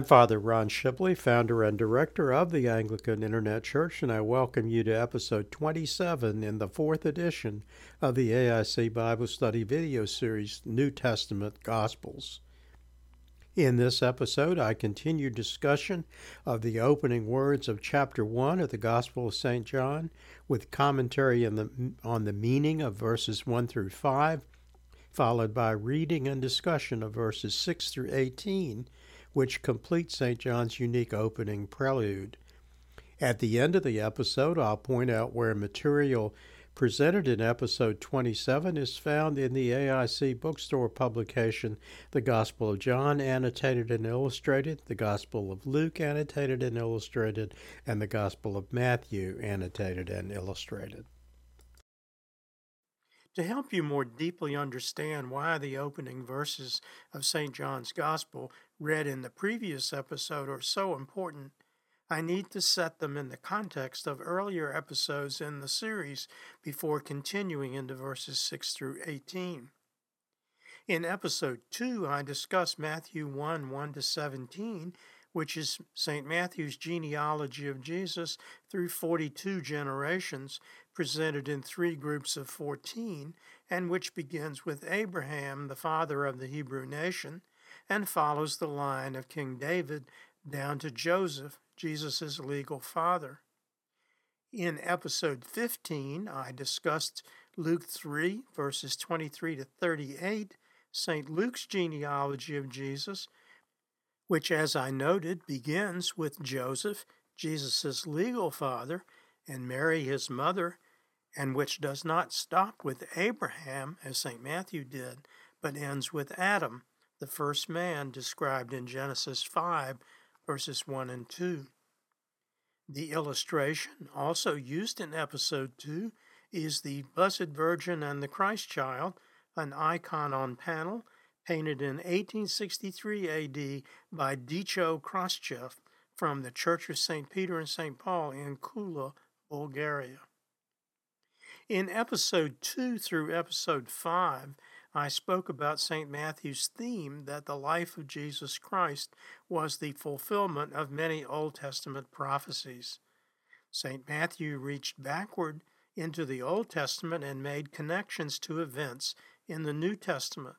I'm Father Ron Shipley, founder and director of the Anglican Internet Church, and I welcome you to episode 27 in the fourth edition of the AIC Bible Study video series, New Testament Gospels. In this episode, I continue discussion of the opening words of chapter 1 of the Gospel of St. John with commentary on the, on the meaning of verses 1 through 5, followed by reading and discussion of verses 6 through 18 which completes St. John's unique opening prelude. At the end of the episode, I'll point out where material presented in episode 27 is found in the AIC bookstore publication The Gospel of John, annotated and illustrated, The Gospel of Luke, annotated and illustrated, and The Gospel of Matthew, annotated and illustrated. To help you more deeply understand why the opening verses of St. John's Gospel read in the previous episode are so important, I need to set them in the context of earlier episodes in the series before continuing into verses 6 through 18. In episode 2, I discussed Matthew 1 1 to 17, which is St. Matthew's genealogy of Jesus through 42 generations, presented in three groups of 14, and which begins with Abraham, the father of the Hebrew nation, and follows the line of King David down to Joseph, Jesus' legal father. In episode 15, I discussed Luke 3, verses 23 to 38, St. Luke's genealogy of Jesus, which, as I noted, begins with Joseph, Jesus' legal father, and Mary, his mother, and which does not stop with Abraham, as St. Matthew did, but ends with Adam, the first man described in Genesis 5, verses 1 and 2. The illustration, also used in episode 2, is the Blessed Virgin and the Christ Child, an icon on panel painted in 1863 AD by Dicho Khrushchev from the Church of St. Peter and St. Paul in Kula, Bulgaria. In episode 2 through episode 5, I spoke about St. Matthew's theme that the life of Jesus Christ was the fulfillment of many Old Testament prophecies. St. Matthew reached backward into the Old Testament and made connections to events in the New Testament.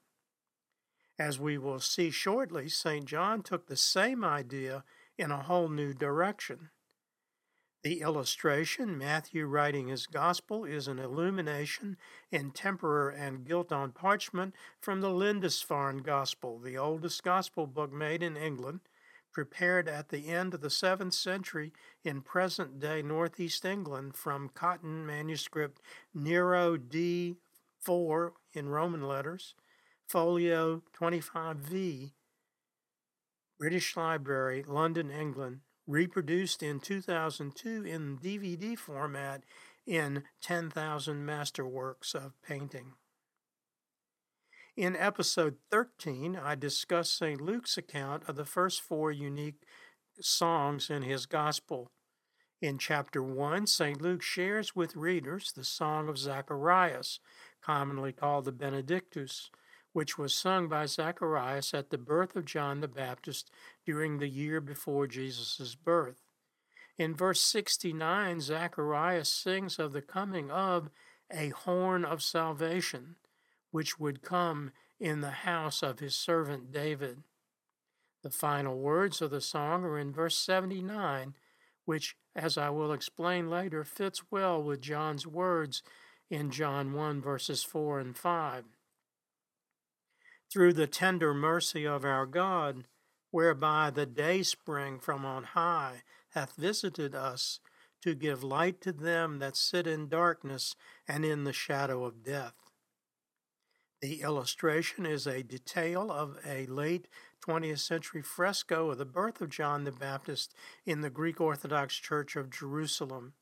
As we will see shortly, St. John took the same idea in a whole new direction. The illustration, Matthew writing his gospel, is an illumination in tempera and gilt on parchment from the Lindisfarne Gospel, the oldest gospel book made in England, prepared at the end of the 7th century in present day northeast England from Cotton manuscript Nero D4 in Roman letters, folio 25V, British Library, London, England, reproduced in 2002 in DVD format in 10,000 masterworks of painting. In episode 13, I discussed St. Luke's account of the first four unique songs in his gospel. In chapter 1, St. Luke shares with readers the song of Zacharias, commonly called the Benedictus, which was sung by Zacharias at the birth of John the Baptist during the year before Jesus' birth. In verse 69, Zacharias sings of the coming of a horn of salvation, which would come in the house of his servant David. The final words of the song are in verse 79, which, as I will explain later, fits well with John's words in John 1, verses 4 and 5 through the tender mercy of our God, whereby the day spring from on high hath visited us to give light to them that sit in darkness and in the shadow of death. The illustration is a detail of a late 20th century fresco of the birth of John the Baptist in the Greek Orthodox Church of Jerusalem.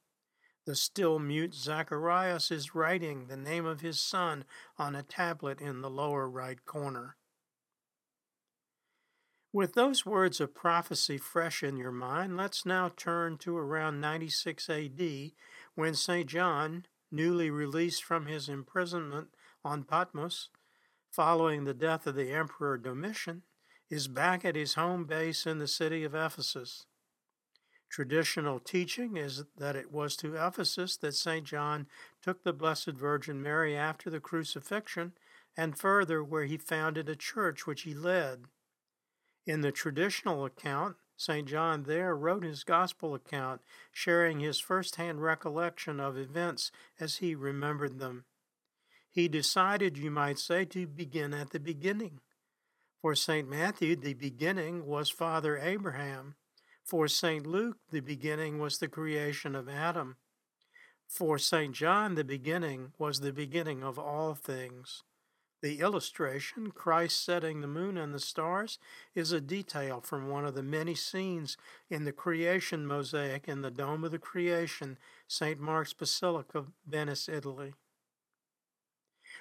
The still mute Zacharias is writing the name of his son on a tablet in the lower right corner. With those words of prophecy fresh in your mind, let's now turn to around 96 AD when St. John, newly released from his imprisonment on Patmos following the death of the Emperor Domitian, is back at his home base in the city of Ephesus. Traditional teaching is that it was to Ephesus that St. John took the Blessed Virgin Mary after the crucifixion, and further, where he founded a church which he led. In the traditional account, St. John there wrote his gospel account, sharing his first hand recollection of events as he remembered them. He decided, you might say, to begin at the beginning. For St. Matthew, the beginning was Father Abraham. For St. Luke, the beginning was the creation of Adam. For St. John, the beginning was the beginning of all things. The illustration, Christ setting the moon and the stars, is a detail from one of the many scenes in the creation mosaic in the Dome of the Creation, St. Mark's Basilica, Venice, Italy.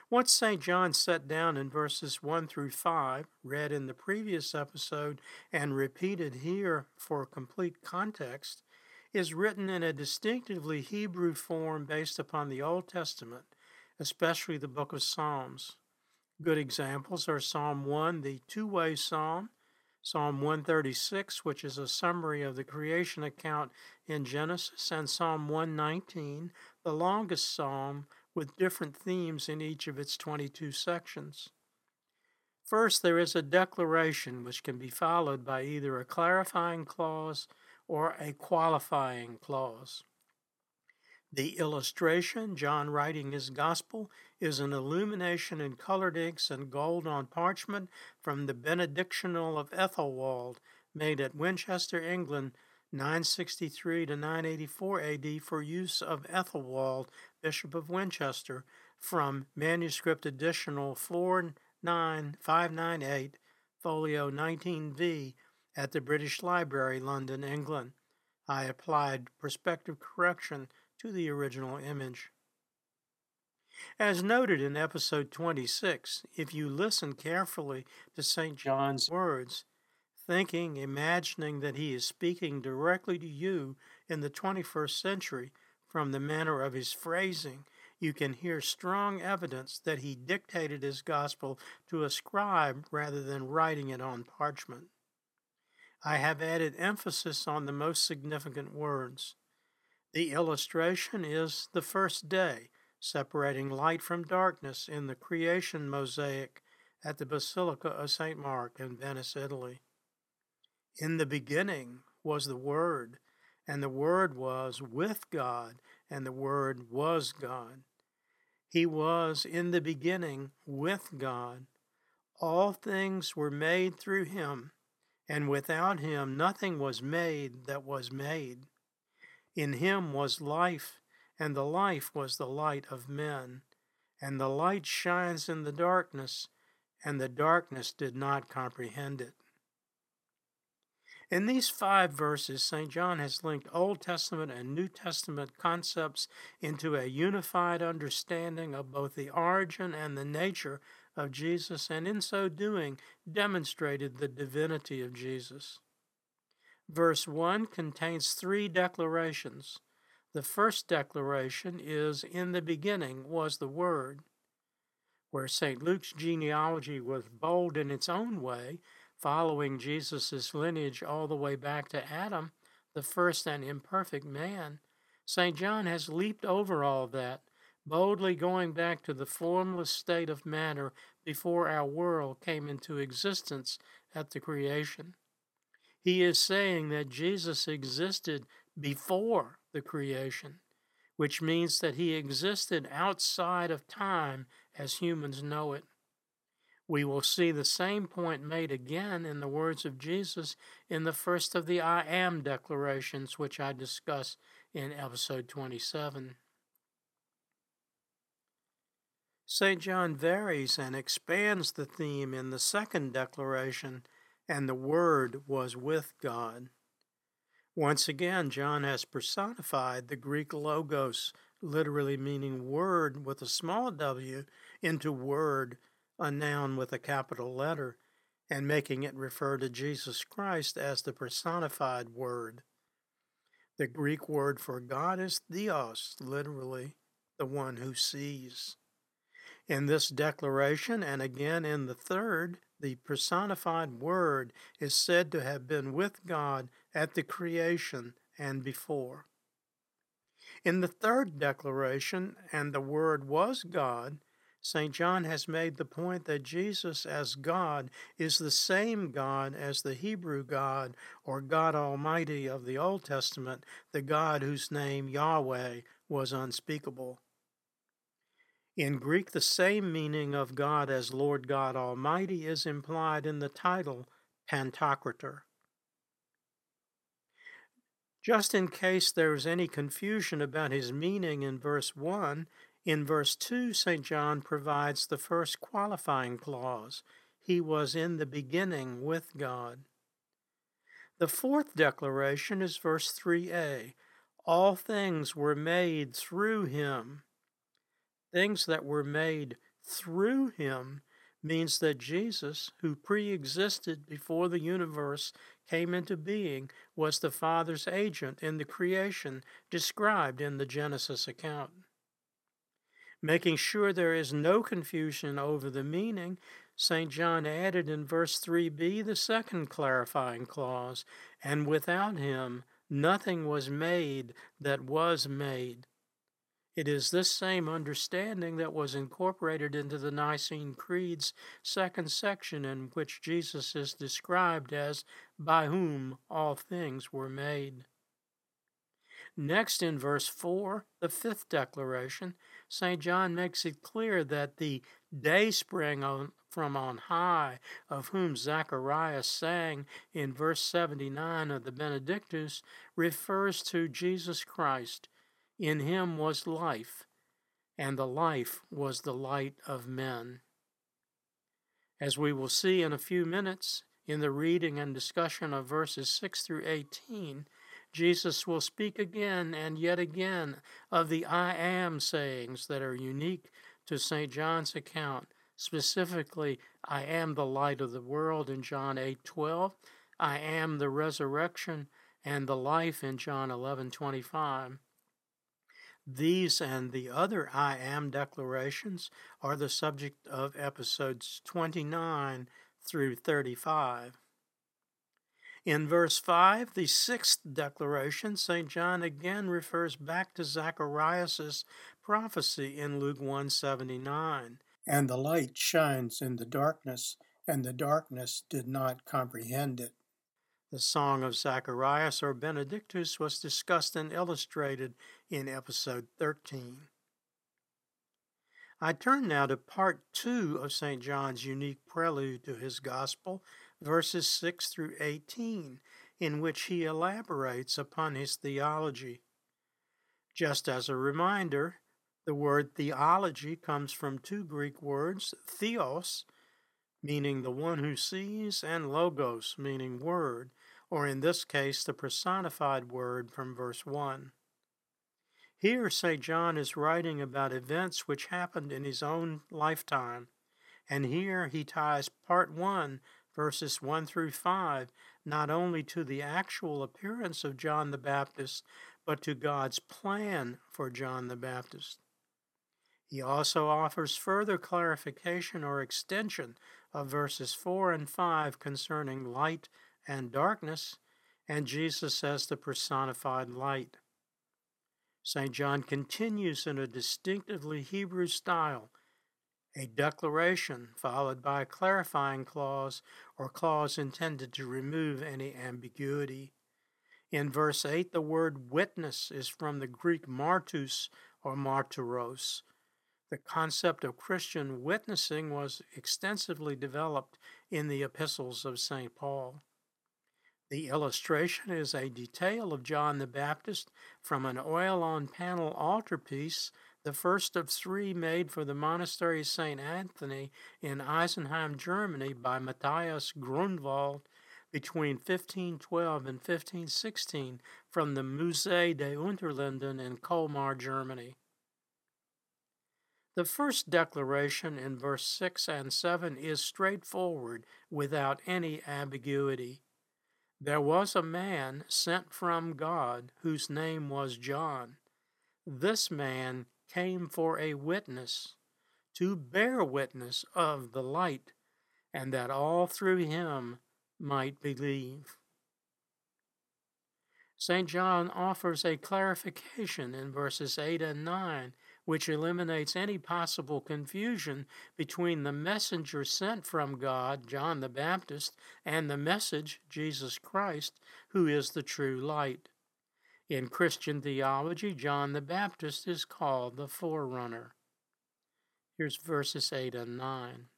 What St. John set down in verses 1 through 5, read in the previous episode and repeated here for complete context, is written in a distinctively Hebrew form based upon the Old Testament, especially the book of Psalms. Good examples are Psalm 1, the two way psalm, Psalm 136, which is a summary of the creation account in Genesis, and Psalm 119, the longest psalm with different themes in each of its 22 sections. First, there is a declaration which can be followed by either a clarifying clause or a qualifying clause. The illustration, John writing his gospel, is an illumination in colored inks and gold on parchment from the Benedictional of Ethelwald, made at Winchester, England, 963 to 984 AD for use of Ethelwald, Bishop of Winchester, from manuscript additional 49598, folio 19v, at the British Library, London, England. I applied perspective correction to the original image. As noted in episode 26, if you listen carefully to St. John's words, thinking, imagining that he is speaking directly to you in the 21st century from the manner of his phrasing, you can hear strong evidence that he dictated his gospel to a scribe rather than writing it on parchment. I have added emphasis on the most significant words. The illustration is the first day, separating light from darkness in the creation mosaic at the Basilica of St. Mark in Venice, Italy. In the beginning was the Word, and the Word was with God, and the Word was God. He was in the beginning with God. All things were made through him, and without him nothing was made that was made. In him was life, and the life was the light of men. And the light shines in the darkness, and the darkness did not comprehend it. In these five verses, St. John has linked Old Testament and New Testament concepts into a unified understanding of both the origin and the nature of Jesus, and in so doing, demonstrated the divinity of Jesus. Verse 1 contains three declarations. The first declaration is In the beginning was the Word. Where St. Luke's genealogy was bold in its own way, following Jesus' lineage all the way back to Adam, the first and imperfect man, St. John has leaped over all that, boldly going back to the formless state of matter before our world came into existence at the creation. He is saying that Jesus existed before the creation, which means that he existed outside of time as humans know it. We will see the same point made again in the words of Jesus in the first of the I am declarations, which I discuss in episode 27. St. John varies and expands the theme in the second declaration, and the Word was with God. Once again, John has personified the Greek logos, literally meaning word with a small w, into word a noun with a capital letter and making it refer to Jesus Christ as the personified Word. The Greek word for God is theos, literally, the one who sees. In this declaration, and again in the third, the personified Word is said to have been with God at the creation and before. In the third declaration, and the Word was God, St. John has made the point that Jesus as God is the same God as the Hebrew God or God Almighty of the Old Testament, the God whose name Yahweh was unspeakable. In Greek, the same meaning of God as Lord God Almighty is implied in the title Pantocrator. Just in case there is any confusion about his meaning in verse 1, in verse 2, St. John provides the first qualifying clause He was in the beginning with God. The fourth declaration is verse 3a All things were made through him things that were made through him means that Jesus, who pre existed before the universe came into being, was the Father's agent in the creation described in the Genesis account. Making sure there is no confusion over the meaning, St. John added in verse 3b the second clarifying clause, and without him nothing was made that was made. It is this same understanding that was incorporated into the Nicene Creed's second section, in which Jesus is described as by whom all things were made. Next, in verse 4, the fifth declaration, St. John makes it clear that the day spring on, from on high, of whom Zacharias sang in verse 79 of the Benedictus, refers to Jesus Christ in him was life, and the life was the light of men. As we will see in a few minutes in the reading and discussion of verses 6 through 18, Jesus will speak again and yet again of the I am sayings that are unique to St. John's account. Specifically, I am the light of the world in John 8:12, I am the resurrection and the life in John 11:25. These and the other I am declarations are the subject of episodes 29 through 35. In verse 5, the sixth declaration, St. John again refers back to Zacharias' prophecy in Luke 179. And the light shines in the darkness, and the darkness did not comprehend it. The Song of Zacharias or Benedictus was discussed and illustrated in episode 13. I turn now to part two of St. John's unique prelude to his gospel, verses 6 through 18, in which he elaborates upon his theology. Just as a reminder, the word theology comes from two Greek words, theos, meaning the one who sees, and logos, meaning word, or in this case, the personified word from verse 1. Here, St. John is writing about events which happened in his own lifetime, and here he ties part 1, verses 1 through 5, not only to the actual appearance of John the Baptist, but to God's plan for John the Baptist. He also offers further clarification or extension of verses 4 and 5 concerning light and darkness, and Jesus as the personified light. St. John continues in a distinctively Hebrew style, a declaration followed by a clarifying clause or clause intended to remove any ambiguity. In verse 8, the word witness is from the Greek martus or martyros. The concept of Christian witnessing was extensively developed in the epistles of St. Paul. The illustration is a detail of John the Baptist from an oil on panel altarpiece, the first of three made for the monastery St. Anthony in Isenheim, Germany by Matthias Grünewald between 1512 and 1516 from the Musée des Unterlinden in Colmar, Germany. The first declaration in verse 6 and 7 is straightforward without any ambiguity. There was a man sent from God whose name was John. This man came for a witness, to bear witness of the light, and that all through him might believe. St. John offers a clarification in verses 8 and 9, which eliminates any possible confusion between the messenger sent from God, John the Baptist, and the message, Jesus Christ, who is the true light. In Christian theology, John the Baptist is called the forerunner. Here's verses 8 and 9.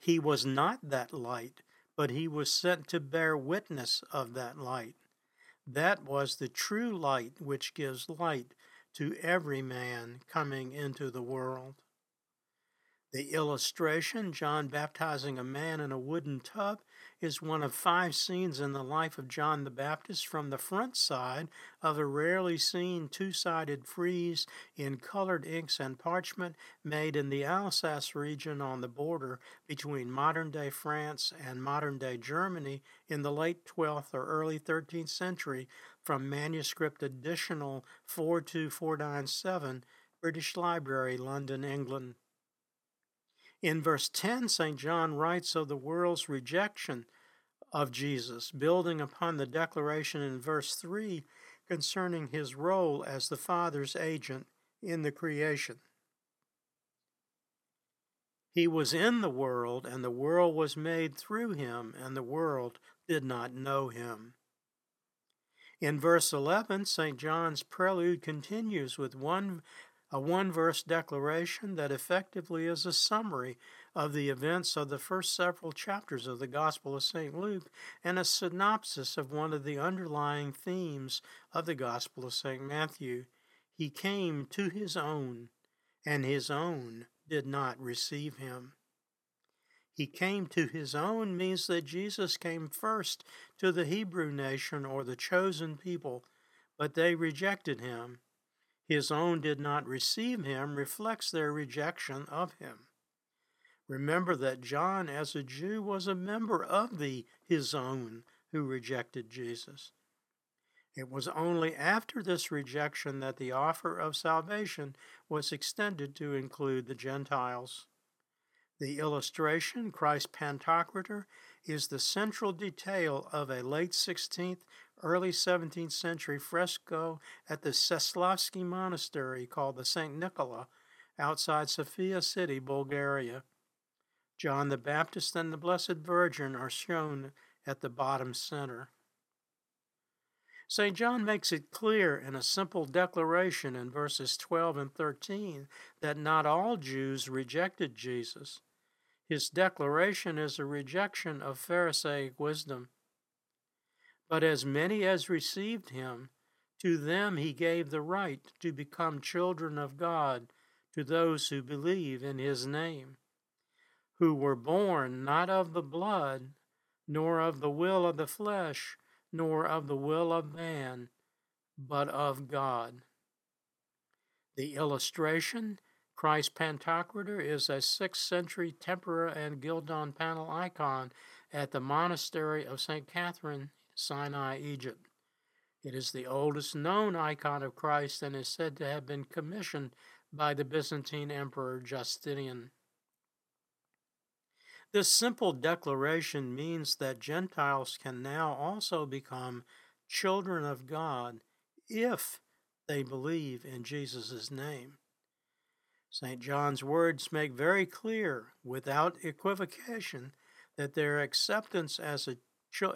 He was not that light, but he was sent to bear witness of that light. That was the true light which gives light to every man coming into the world. The illustration, John baptizing a man in a wooden tub, is one of five scenes in the life of John the Baptist from the front side of a rarely seen two sided frieze in colored inks and parchment made in the Alsace region on the border between modern day France and modern day Germany in the late 12th or early 13th century from manuscript additional 42497, British Library, London, England. In verse 10, St. John writes of the world's rejection of Jesus, building upon the declaration in verse 3 concerning his role as the Father's agent in the creation. He was in the world, and the world was made through him, and the world did not know him. In verse 11, St. John's prelude continues with one a one verse declaration that effectively is a summary of the events of the first several chapters of the Gospel of St. Luke and a synopsis of one of the underlying themes of the Gospel of St. Matthew. He came to his own, and his own did not receive him. He came to his own means that Jesus came first to the Hebrew nation or the chosen people, but they rejected him his own did not receive him reflects their rejection of him. Remember that John, as a Jew, was a member of the his own who rejected Jesus. It was only after this rejection that the offer of salvation was extended to include the Gentiles. The illustration, Christ Pantocrator, is the central detail of a late 16th early 17th century fresco at the Seslavsky Monastery called the St. Nicola outside Sofia City, Bulgaria. John the Baptist and the Blessed Virgin are shown at the bottom center. St. John makes it clear in a simple declaration in verses 12 and 13 that not all Jews rejected Jesus. His declaration is a rejection of Pharisaic wisdom. But as many as received him, to them he gave the right to become children of God, to those who believe in his name, who were born not of the blood, nor of the will of the flesh, nor of the will of man, but of God. The illustration, Christ Pantocrator, is a 6th century tempera and Gildon panel icon at the monastery of St. Catherine Sinai, Egypt. It is the oldest known icon of Christ and is said to have been commissioned by the Byzantine Emperor Justinian. This simple declaration means that Gentiles can now also become children of God if they believe in Jesus' name. St. John's words make very clear, without equivocation, that their acceptance as a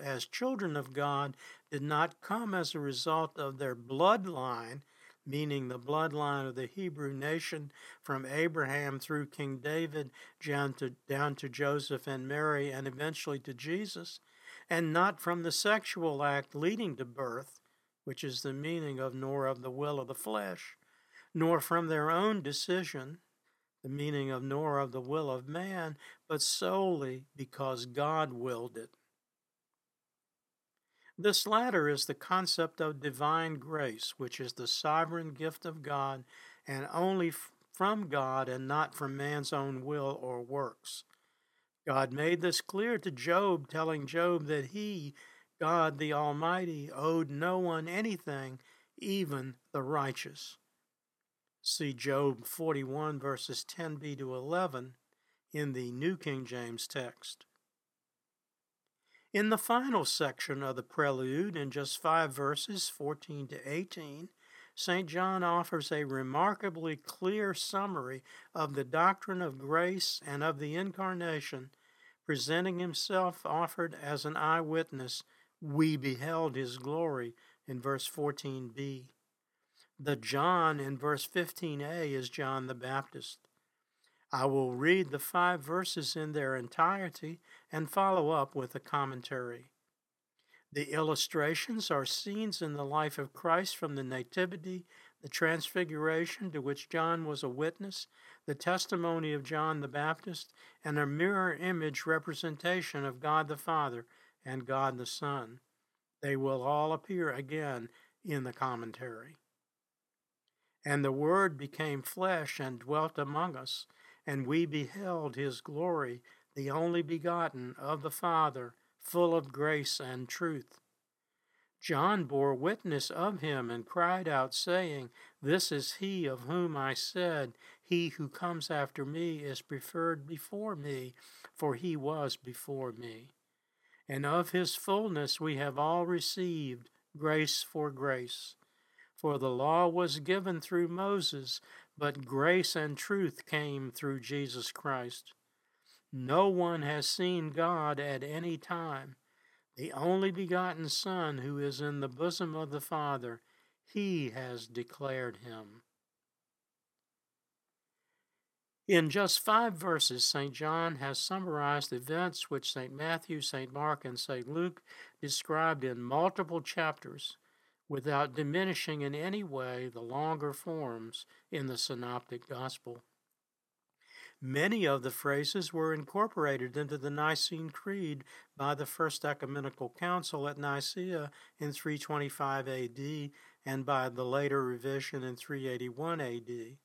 as children of God did not come as a result of their bloodline, meaning the bloodline of the Hebrew nation from Abraham through King David down to, down to Joseph and Mary and eventually to Jesus, and not from the sexual act leading to birth, which is the meaning of nor of the will of the flesh, nor from their own decision, the meaning of nor of the will of man, but solely because God willed it. This latter is the concept of divine grace, which is the sovereign gift of God and only from God and not from man's own will or works. God made this clear to Job, telling Job that he, God the Almighty, owed no one anything, even the righteous. See Job 41, verses 10b to 11. in the New King James text. In the final section of the prelude, in just five verses, 14 to 18, St. John offers a remarkably clear summary of the doctrine of grace and of the Incarnation, presenting himself offered as an eyewitness. We beheld his glory in verse 14b. The John in verse 15a is John the Baptist. I will read the five verses in their entirety and follow up with a commentary. The illustrations are scenes in the life of Christ from the Nativity, the Transfiguration to which John was a witness, the testimony of John the Baptist, and a mirror image representation of God the Father and God the Son. They will all appear again in the commentary. And the Word became flesh and dwelt among us, and we beheld his glory, the only begotten of the Father full of grace and truth. John bore witness of him and cried out, saying, This is he of whom I said, He who comes after me is preferred before me, for he was before me. And of his fullness we have all received grace for grace. For the law was given through Moses, but grace and truth came through Jesus Christ. No one has seen God at any time. The only begotten Son who is in the bosom of the Father, he has declared him. In just five verses, St. John has summarized events which St. Matthew, St. Mark, and St. Luke described in multiple chapters without diminishing in any way the longer forms in the Synoptic Gospel. Many of the phrases were incorporated into the Nicene Creed by the First Ecumenical Council at Nicaea in 325 AD and by the later revision in 381 AD.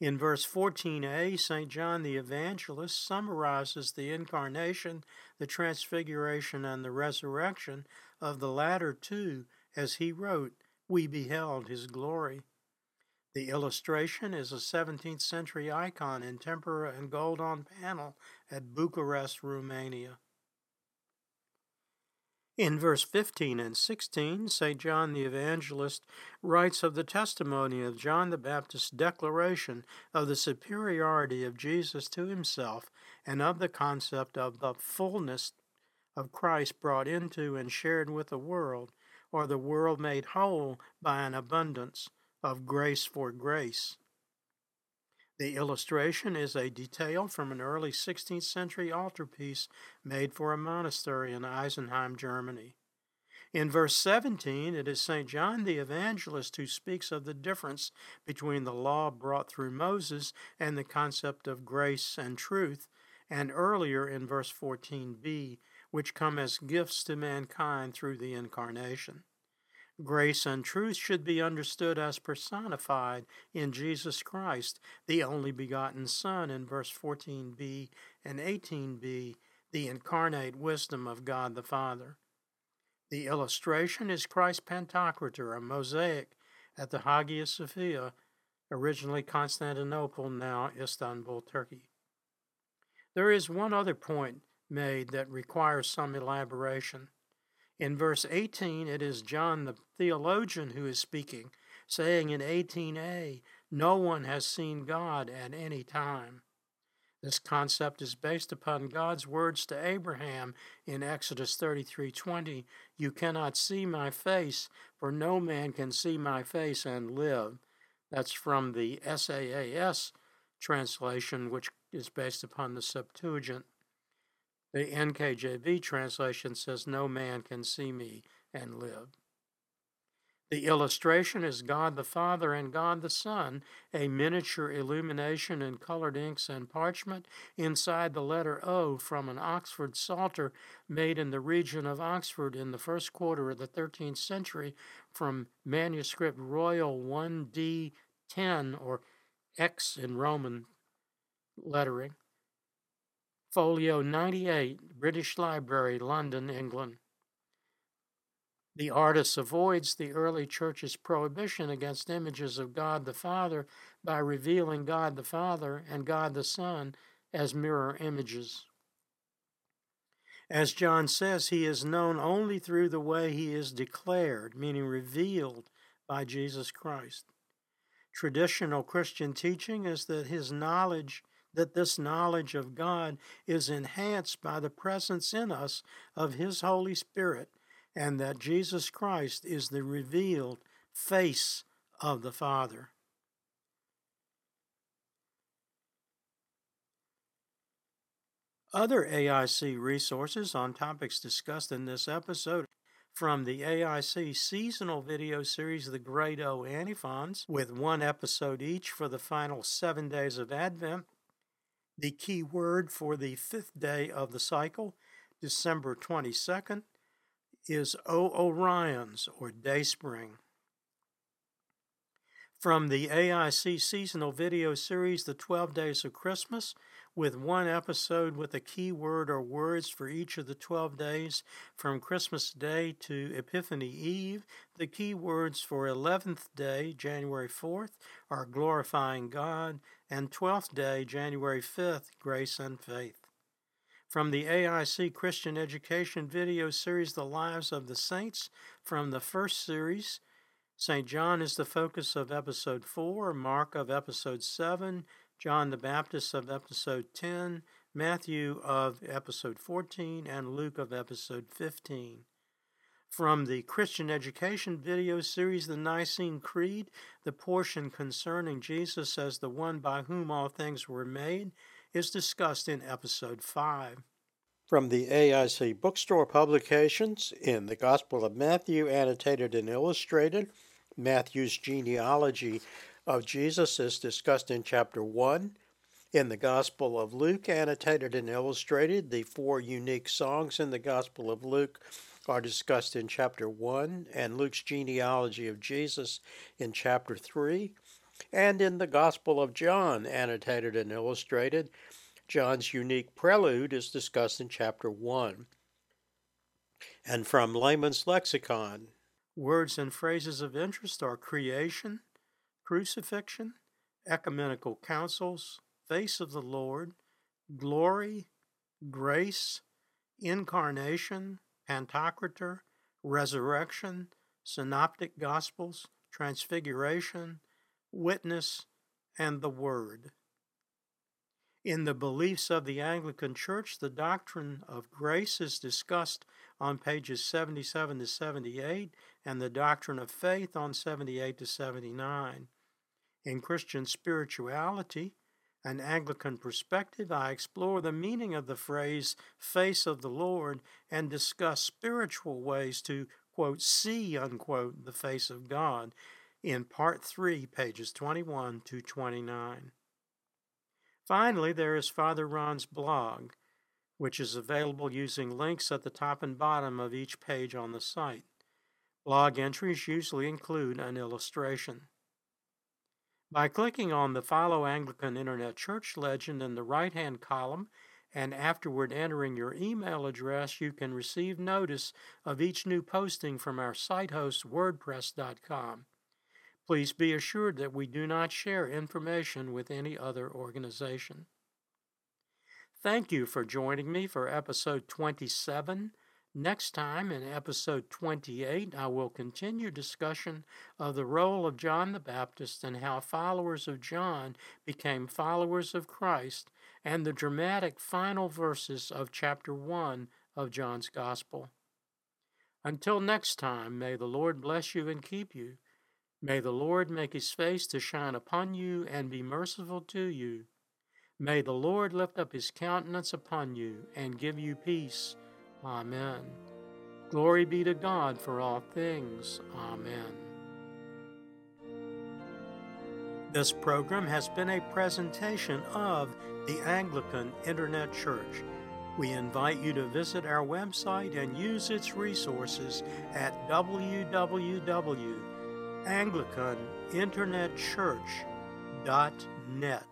In verse 14a, St. John the Evangelist summarizes the incarnation, the transfiguration, and the resurrection of the latter two as he wrote, We beheld his glory. The illustration is a 17th century icon in tempera and gold on panel at Bucharest, Romania. In verse 15 and 16, St. John the Evangelist writes of the testimony of John the Baptist's declaration of the superiority of Jesus to himself and of the concept of the fullness of Christ brought into and shared with the world, or the world made whole by an abundance of grace for grace. The illustration is a detail from an early 16th century altarpiece made for a monastery in Isenheim, Germany. In verse 17, it is St. John the Evangelist who speaks of the difference between the law brought through Moses and the concept of grace and truth, and earlier in verse 14b, which come as gifts to mankind through the Incarnation. Grace and truth should be understood as personified in Jesus Christ, the only begotten Son, in verse 14b and 18b, the incarnate wisdom of God the Father. The illustration is Christ's Pantocrator, a mosaic at the Hagia Sophia, originally Constantinople, now Istanbul, Turkey. There is one other point made that requires some elaboration. In verse 18, it is John the theologian who is speaking, saying in 18a, No one has seen God at any time. This concept is based upon God's words to Abraham in Exodus 33:20, "You cannot see my face, for no man can see my face and live." That's from the SAAS translation, which is based upon the Septuagint. The NKJV translation says, No man can see me and live. The illustration is God the Father and God the Son, a miniature illumination in colored inks and parchment inside the letter O from an Oxford Psalter made in the region of Oxford in the first quarter of the 13th century from manuscript Royal 1D10 or X in Roman lettering. Folio 98, British Library, London, England. The artist avoids the early church's prohibition against images of God the Father by revealing God the Father and God the Son as mirror images. As John says, he is known only through the way he is declared, meaning revealed by Jesus Christ. Traditional Christian teaching is that his knowledge that this knowledge of God is enhanced by the presence in us of His Holy Spirit, and that Jesus Christ is the revealed face of the Father. Other AIC resources on topics discussed in this episode from the AIC seasonal video series, The Great O Antiphons, with one episode each for the final seven days of Advent, the key word for the fifth day of the cycle, December 22nd, is O Oriens or Dayspring. From the AIC seasonal video series, The 12 Days of Christmas, with one episode with a key word or words for each of the 12 days from Christmas Day to Epiphany Eve. The key words for 11th day, January 4th, are glorifying God, and 12th day, January 5th, grace and faith. From the AIC Christian Education video series, The Lives of the Saints, from the first series, St. John is the focus of episode 4, Mark of episode 7, John the Baptist of episode 10, Matthew of episode 14, and Luke of episode 15. From the Christian Education video series, The Nicene Creed, the portion concerning Jesus as the one by whom all things were made is discussed in episode 5. From the AIC Bookstore publications, in the Gospel of Matthew, annotated and illustrated, Matthew's genealogy of Jesus is discussed in chapter 1. In the Gospel of Luke, annotated and illustrated, the four unique songs in the Gospel of Luke are discussed in chapter 1, and Luke's genealogy of Jesus in chapter 3. And in the Gospel of John, annotated and illustrated, John's unique prelude is discussed in chapter 1. And from Layman's Lexicon, words and phrases of interest are creation, crucifixion, ecumenical councils, face of the Lord, glory, grace, incarnation, Pantocrator, resurrection, synoptic gospels, transfiguration, witness, and the Word. In the beliefs of the Anglican Church, the doctrine of grace is discussed on pages 77 to 78, and the doctrine of faith on 78 to 79. In Christian spirituality, an Anglican perspective, I explore the meaning of the phrase face of the Lord and discuss spiritual ways to, quote, see, unquote, the face of God in part 3, pages 21 to 29. Finally, there is Father Ron's blog, which is available using links at the top and bottom of each page on the site. Blog entries usually include an illustration. By clicking on the Follow Anglican Internet Church legend in the right hand column and afterward entering your email address, you can receive notice of each new posting from our site host, WordPress.com. Please be assured that we do not share information with any other organization. Thank you for joining me for episode 27 Next time, in episode 28, I will continue discussion of the role of John the Baptist and how followers of John became followers of Christ, and the dramatic final verses of chapter 1 of John's Gospel. Until next time, may the Lord bless you and keep you. May the Lord make his face to shine upon you and be merciful to you. May the Lord lift up his countenance upon you and give you peace. Amen. Glory be to God for all things. Amen. This program has been a presentation of the Anglican Internet Church. We invite you to visit our website and use its resources at www.anglicaninternetchurch.net.